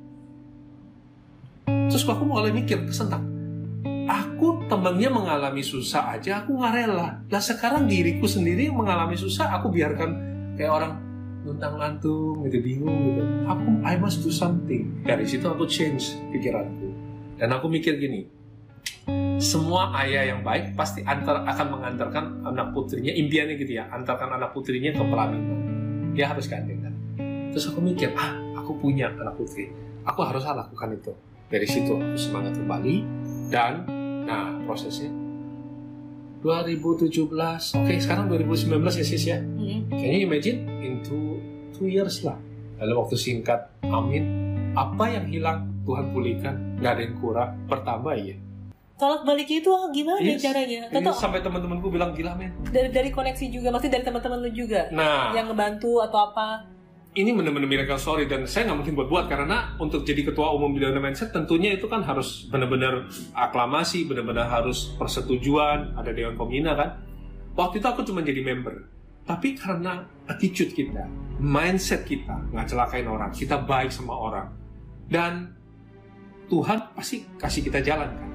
Terus aku mulai mikir kesentak aku temennya mengalami susah aja aku nggak rela. Lah sekarang diriku sendiri yang mengalami susah aku biarkan kayak orang luntang lantung gitu bingung gitu. Aku I must do something. Dari situ aku change pikiranku. Dan aku mikir gini semua ayah yang baik pasti antar akan mengantarkan anak putrinya impiannya gitu ya antarkan anak putrinya ke pelaminan. Dia harus gandeng kan? Terus aku mikir ah aku punya anak putri. Aku harus lakukan itu. Dari situ aku semangat kembali dan nah prosesnya? 2017 oke sekarang 2019 ya sis ya? Hmm. Can you imagine in two, two years lah. Dalam waktu singkat amin. Apa yang hilang Tuhan pulihkan. Nggak ada yang kurang bertambah ya Tolak baliknya itu gimana Yes. caranya? Atau sampai teman-temanku bilang gila men. Dari dari koneksi juga, maksudnya dari teman-teman lu juga nah. yang ngebantu atau apa? Ini benar-benar miracle story dan saya nggak mungkin buat-buat karena untuk jadi ketua umum Billionaire Mindset tentunya itu kan harus benar-benar aklamasi, benar-benar harus persetujuan, ada dewan pembina kan. Waktu itu aku cuma jadi member. Tapi karena attitude kita, mindset kita nggak celakain orang, kita baik sama orang, dan Tuhan pasti kasih kita jalan kan.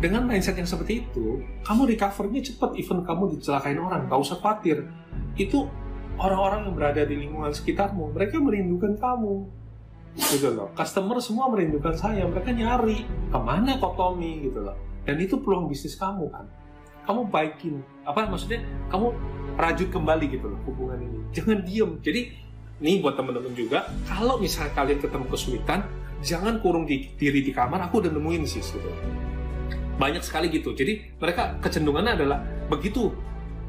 Dengan mindset yang seperti itu, kamu recovernya cepat, even kamu dicelakain orang, nggak usah khawatir. Itu orang-orang yang berada di lingkungan sekitarmu, mereka merindukan kamu. Gitu loh. Customer semua merindukan saya, mereka nyari ke mana kok Tommy gitu loh. Dan itu peluang bisnis kamu kan. Kamu baikin, apa maksudnya? Kamu rajut kembali gitu loh hubungan ini. Jangan diem. Jadi nih buat temen-temen juga, kalau misalnya kalian ketemu kesulitan, jangan kurung di, diri di kamar. Aku udah nemuin sih gitu. Banyak sekali gitu. Jadi mereka kecenderungannya adalah begitu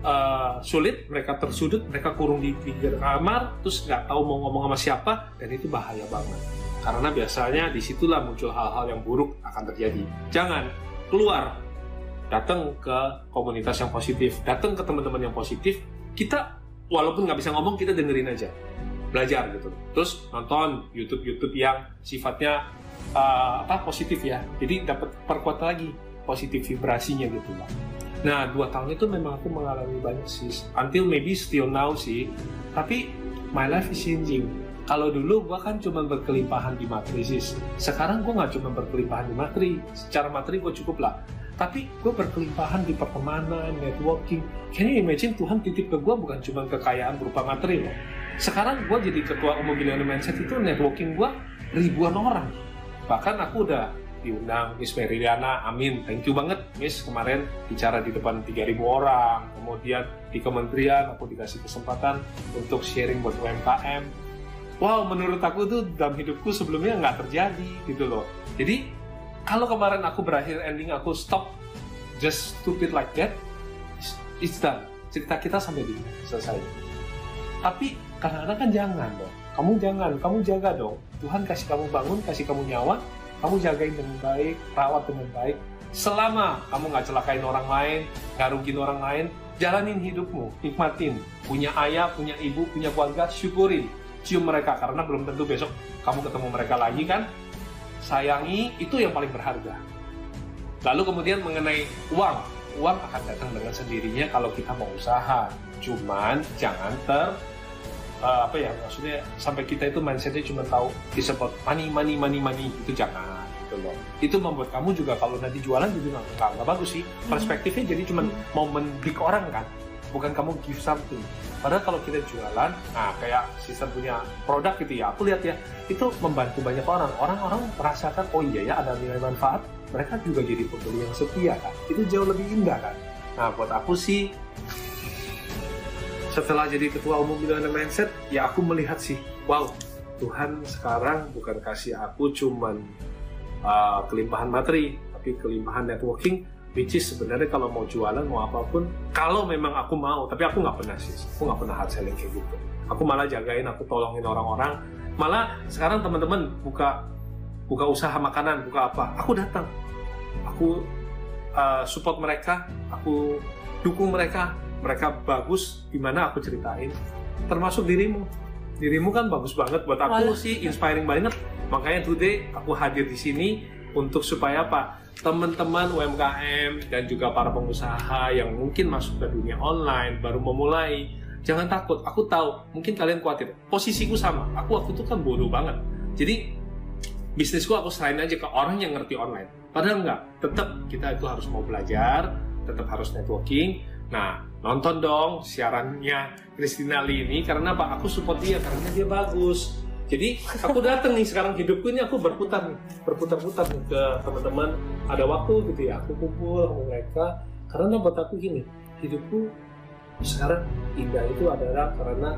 uh, sulit, mereka tersudut, mereka kurung di pinggir kamar, terus nggak tahu mau ngomong sama siapa, dan itu bahaya banget. Karena biasanya di situlah muncul hal-hal yang buruk akan terjadi. Jangan keluar, datang ke komunitas yang positif, datang ke teman-teman yang positif. Kita walaupun nggak bisa ngomong, kita dengerin aja, belajar gitu. Terus nonton YouTube-YouTube yang sifatnya uh, apa positif ya. Jadi dapat perkuat lagi positif vibrasinya gitu lah. Nah, dua tahun itu memang aku mengalami banyak sih. Until maybe still now sih. Tapi my life is changing. Kalau dulu gua kan cuma berkelimpahan di materi sis. Sekarang gua nggak cuma berkelimpahan di materi. Secara materi gue cukup lah. Tapi gue berkelimpahan di pertemanan, networking. Can you imagine Tuhan titip ke gue bukan cuma kekayaan berupa materi loh. Sekarang gue jadi ketua umum Billionaire Mindset itu networking gue ribuan orang. Bahkan aku udah diundang Miss Meridiana, amin, thank you banget Miss kemarin bicara di depan 3000 orang, kemudian di kementerian aku dikasih kesempatan untuk sharing buat UMKM. Wow, menurut aku tuh dalam hidupku sebelumnya nggak terjadi gitu loh. Jadi kalau kemarin aku berakhir ending aku stop just stupid like that, it's done. Cerita kita sampai di selesai. Tapi kadang-kadang kan jangan dong. Kamu jangan, kamu jaga dong. Tuhan kasih kamu bangun, kasih kamu nyawa, kamu jagain dengan baik, rawat dengan baik, selama kamu nggak celakain orang lain nggak rugiin orang lain jalanin hidupmu nikmatin. Punya ayah punya ibu punya keluarga syukurin cium mereka karena belum tentu besok kamu ketemu mereka lagi kan? Sayangi itu yang paling berharga. Lalu kemudian mengenai uang. Uang akan datang dengan sendirinya kalau kita mau usaha. Cuman jangan ter uh, apa ya maksudnya sampai kita itu mindsetnya cuma tahu disebut money money money money itu jangan gitu loh. Itu membuat kamu juga kalau nanti jualan juga nggak nggak- nggak bagus sih. Perspektifnya jadi cuma mau mendik orang kan bukan kamu give something. Padahal kalau kita jualan nah kayak sistem punya produk gitu ya aku lihat ya itu membantu banyak orang. Orang-orang merasakan oh iya ya ada nilai manfaat mereka juga jadi pembeli yang setia kan. Itu jauh lebih indah kan. Nah buat aku sih setelah jadi ketua umum Millionaire Mindset ya aku melihat sih wow Tuhan sekarang bukan kasih aku cuman uh, kelimpahan materi tapi kelimpahan networking which is sebenarnya kalau mau jualan mau apa pun kalau memang aku mau tapi aku nggak pernah sih aku nggak pernah hard selling kayak gitu. Aku malah jagain aku tolongin orang-orang. Malah sekarang teman-teman buka buka usaha makanan buka apa aku datang. Aku uh, support mereka aku dukung mereka mereka bagus gimana aku ceritain termasuk dirimu. Dirimu kan bagus banget buat aku Walah. sih inspiring banget. Makanya today aku hadir di sini untuk supaya apa? Teman-teman UMKM dan juga para pengusaha yang mungkin masuk ke dunia online baru memulai jangan takut. Aku tahu mungkin kalian khawatir posisiku sama. Aku waktu itu kan bodoh banget. Jadi bisnisku aku serahin aja ke orang yang ngerti online. Padahal enggak tetap kita itu harus mau belajar tetap harus networking nah nonton dong siarannya Christina Lee ini karena apa? Aku support dia karena dia bagus. Jadi aku datang nih sekarang hidupku ini aku berputar nih berputar-putar nih ke teman-teman. Ada waktu gitu ya aku kumpul sama mereka. Karena buat aku gini hidupku sekarang indah itu adalah karena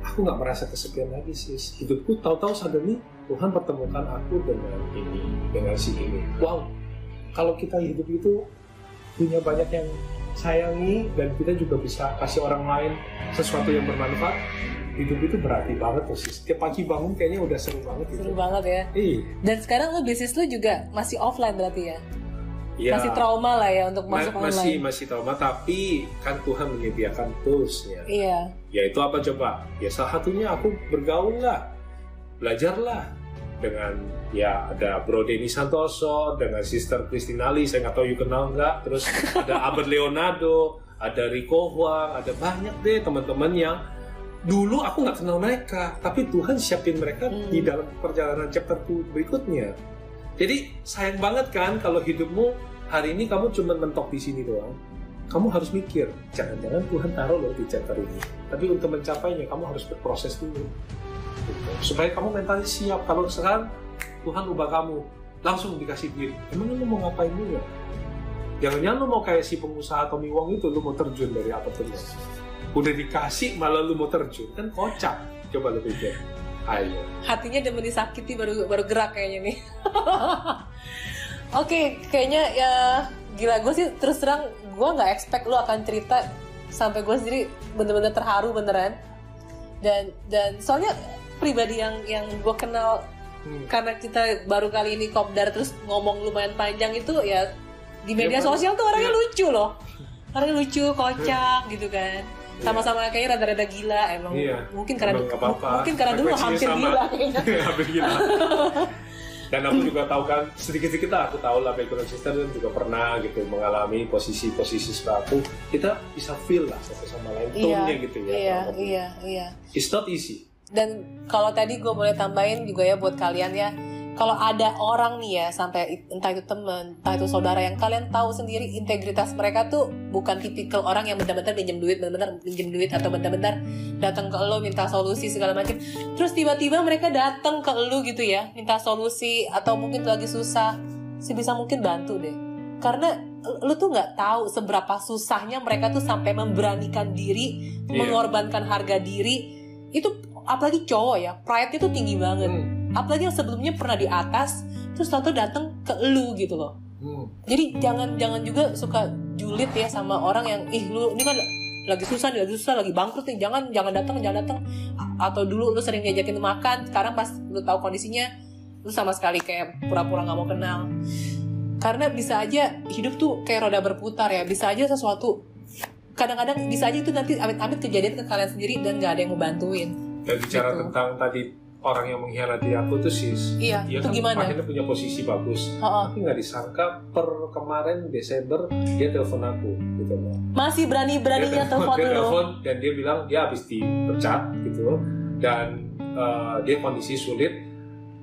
aku nggak merasa kesepian lagi sih hidupku tahu-tahu suddenly Tuhan pertemukan aku dengan ini dengan si ini. Wow kalau kita hidup itu punya banyak yang sayangi dan kita juga bisa kasih orang lain sesuatu yang bermanfaat hidup itu berarti banget tuh sih tiap pagi bangun kayaknya udah seru banget gitu Seru banget ya. Iya. Dan sekarang lu bisnis lu juga masih offline berarti ya? Ya, Masih trauma lah ya untuk ma- masuk masih online. masih trauma tapi kan Tuhan menyediakan toolsnya Iya. yaitu apa coba ya salah satunya aku bergaul lah belajarlah dengan ya ada Bro Denny Santoso dengan Sister Christina Lee saya nggak tahu you kenal nggak terus ada Albert Leonardo ada Rico Huang ada banyak deh teman-teman yang dulu aku nggak kenal mereka tapi Tuhan siapin mereka Hmm. di dalam perjalanan chapter berikutnya jadi sayang banget kan kalau hidupmu hari ini kamu cuma mentok di sini doang kamu harus mikir jangan-jangan Tuhan taruh loh di chapter ini tapi untuk mencapainya kamu harus berproses dulu. Supaya kamu mentalnya siap. Kalau sekarang Tuhan ubah kamu. Langsung dikasih duit emang lu mau ngapain dulu jangan-jangan lu mau kayak si pengusaha Tommy Wong itu lu mau terjun dari apartemen udah dikasih malah lu mau terjun. Kan kocak. Coba lu pikir. Ayo. Hatinya demen disakiti baru baru gerak kayaknya nih. Oke, kayaknya ya gila. Gue sih terus terang gue nggak expect lu akan cerita sampai gue sendiri bener-bener terharu beneran. Dan dan soalnya pribadi yang yang gue kenal Hmm. karena kita baru kali ini kopdar terus ngomong lumayan panjang itu ya di media Iya, sosial tuh orangnya Iya. lucu loh orangnya lucu kocak gitu kan sama-sama kayaknya rada-rada gila emang Iya. mungkin karena Emang nggak apa-apa. mungkin karena dulu hampir sama. gila kayaknya Hampir gila. Dan aku juga tahu kan sedikit-sedikit lah aku tahu lah background sister dan juga pernah gitu mengalami posisi-posisi seperti aku. Kita bisa feel lah satu sama lain iya tone-nya gitu ya. iya iya iya It's not easy. Dan kalau tadi gue boleh tambahin juga ya buat kalian ya kalau ada orang nih ya sampai entah itu temen entah itu saudara yang kalian tahu sendiri integritas mereka tuh bukan tipikal orang yang benar-benar pinjam duit benar-benar pinjam duit atau benar-benar datang ke lo minta solusi segala macam terus tiba-tiba mereka datang ke lo gitu ya minta solusi atau mungkin lagi susah sebisa mungkin bantu deh. Karena lu tuh nggak tahu seberapa susahnya mereka tuh sampai memberanikan diri Iya. mengorbankan harga diri. Itu apalagi cowok ya pride itu tinggi banget. Hmm. apalagi yang sebelumnya pernah di atas terus tahu datang ke lu gitu loh. Hmm. jadi jangan jangan juga suka julid ya sama orang yang ih lu ini kan lagi susah lagi susah lagi bangkrut nih jangan jangan datang jangan datang atau dulu lu sering diajakin makan sekarang pas lu tahu kondisinya lu sama sekali kayak pura-pura nggak mau kenal. Karena bisa aja hidup tuh kayak roda berputar ya bisa aja sesuatu kadang-kadang bisa aja itu nanti amit-amit kejadian ke kalian sendiri dan nggak ada yang mau bantuin Dan bicara Gitu. tentang tadi orang yang mengkhianati aku tuh sis. iya Dia itu kan gimana akhirnya punya posisi bagus. Oh, oh. Tapi nggak disangka per kemarin Desember dia telepon aku gitu loh. masih berani beraninya Dia telepon dia telepon dan dia bilang dia habis dipecat gitu dan eh, dia kondisi sulit.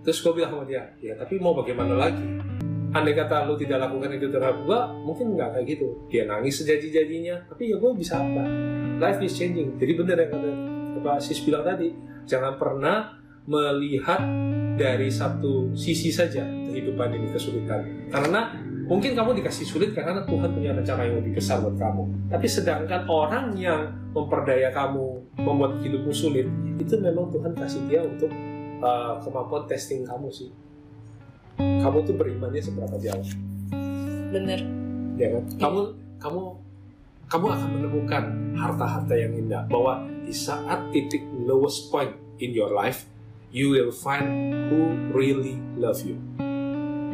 Terus gue bilang sama dia, ya tapi mau bagaimana lagi? Andai kata lu tidak lakukan itu terhadap gue, mungkin nggak kayak gitu. Dia nangis sejaji-jajinya, tapi ya gue bisa apa? Life is changing. Jadi bener yang kata Pak Sis bilang tadi, jangan pernah melihat dari satu sisi saja kehidupan ini kesulitan. Karena mungkin kamu dikasih sulit karena Tuhan punya rencana yang lebih besar buat kamu. Tapi sedangkan orang yang memperdaya kamu membuat hidupmu sulit, itu memang Tuhan kasih dia untuk uh, kemampuan testing kamu sih. Kamu tuh berimannya seberapa jauh, bener ya kan? Kamu kamu kamu akan menemukan harta-harta yang indah bahwa di saat titik lowest point in your life, you will find who really love you.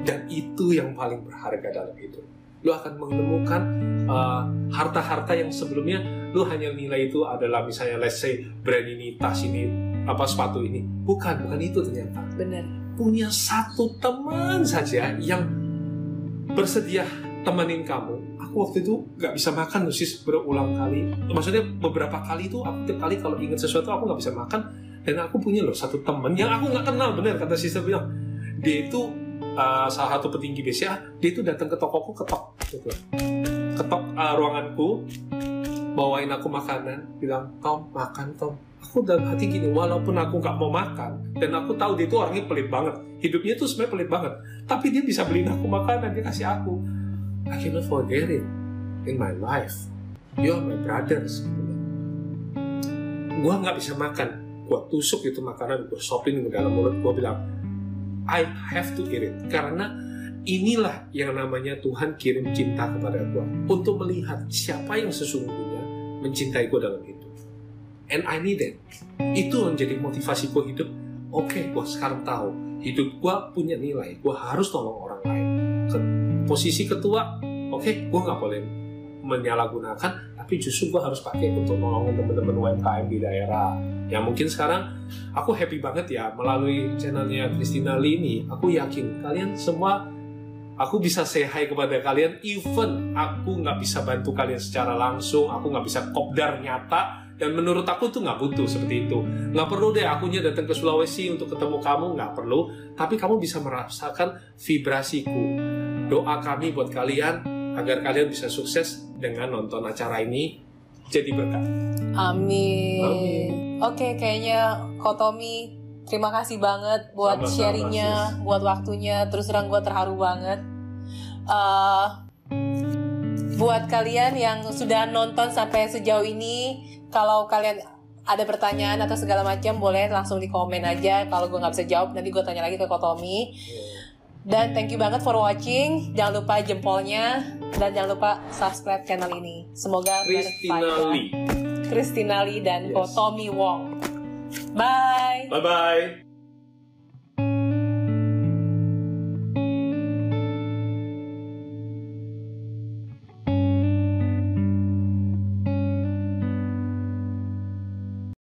Dan itu yang paling berharga dalam hidup. Lu akan menemukan uh, harta-harta yang sebelumnya lu hanya nilai itu adalah misalnya let's say brand ini, tas ini, apa sepatu ini. Bukan, bukan itu ternyata. bener Punya satu teman saja yang bersedia temenin kamu. Aku waktu itu nggak bisa makan loh, sis berulang kali. Maksudnya beberapa kali itu aku tiap kali kalau ingat sesuatu aku nggak bisa makan. Dan aku punya loh satu temen yang aku nggak kenal bener kata sister bilang dia itu uh, salah satu petinggi BCA dia itu datang ke tokoku ketok gitu. Ketok uh, ruanganku bawain aku makanan bilang Tom makan Tom. Aku dalam hati gini walaupun aku nggak mau makan dan aku tahu dia itu orangnya pelit banget. Hidupnya tuh sebenarnya pelit banget. Tapi dia bisa beliin aku makanan dia kasih aku I cannot forget it in my life. You are my brothers gua nggak bisa makan. Gua tusuk itu makanan gua sopin ke dalam mulut. Gua bilang I have to eat it. Karena inilah yang namanya Tuhan kirim cinta kepada gua. Untuk melihat siapa yang sesungguhnya mencintai gua dalam hidup. And I need it. Itu menjadi motivasi gua hidup. Oke gua sekarang tahu hidup gua punya nilai. Gua harus tolong orang lain posisi ketua oke gua nggak boleh menyalahgunakan tapi justru gua harus pakai untuk nolongin teman-teman UMKM di daerah. Ya mungkin sekarang aku happy banget ya melalui channelnya Christina Lee ini aku yakin kalian semua aku bisa say hi kepada kalian even aku nggak bisa bantu kalian secara langsung aku nggak bisa kopdar nyata dan menurut aku tuh nggak butuh seperti itu. Nggak perlu deh akunya datang ke Sulawesi untuk ketemu kamu nggak perlu tapi kamu bisa merasakan vibrasiku doa kami buat kalian agar kalian bisa sukses dengan nonton acara ini. Jadi berkat. Amin, Amin. oke kayaknya Kotomi terima kasih banget buat Sama-sama, sharingnya buat waktunya. Terus terang gue terharu banget. Eh, buat kalian yang sudah nonton sampai sejauh ini kalau kalian ada pertanyaan atau segala macam boleh langsung di komen aja. Kalau gue nggak bisa jawab nanti gue tanya lagi ke Kotomi dan thank you banget for watching. Jangan lupa jempolnya. Dan jangan lupa subscribe channel ini. Semoga Christina berfaedah. Lee. Christina Lee dan Yes. Kotomi Wong. Bye. Bye bye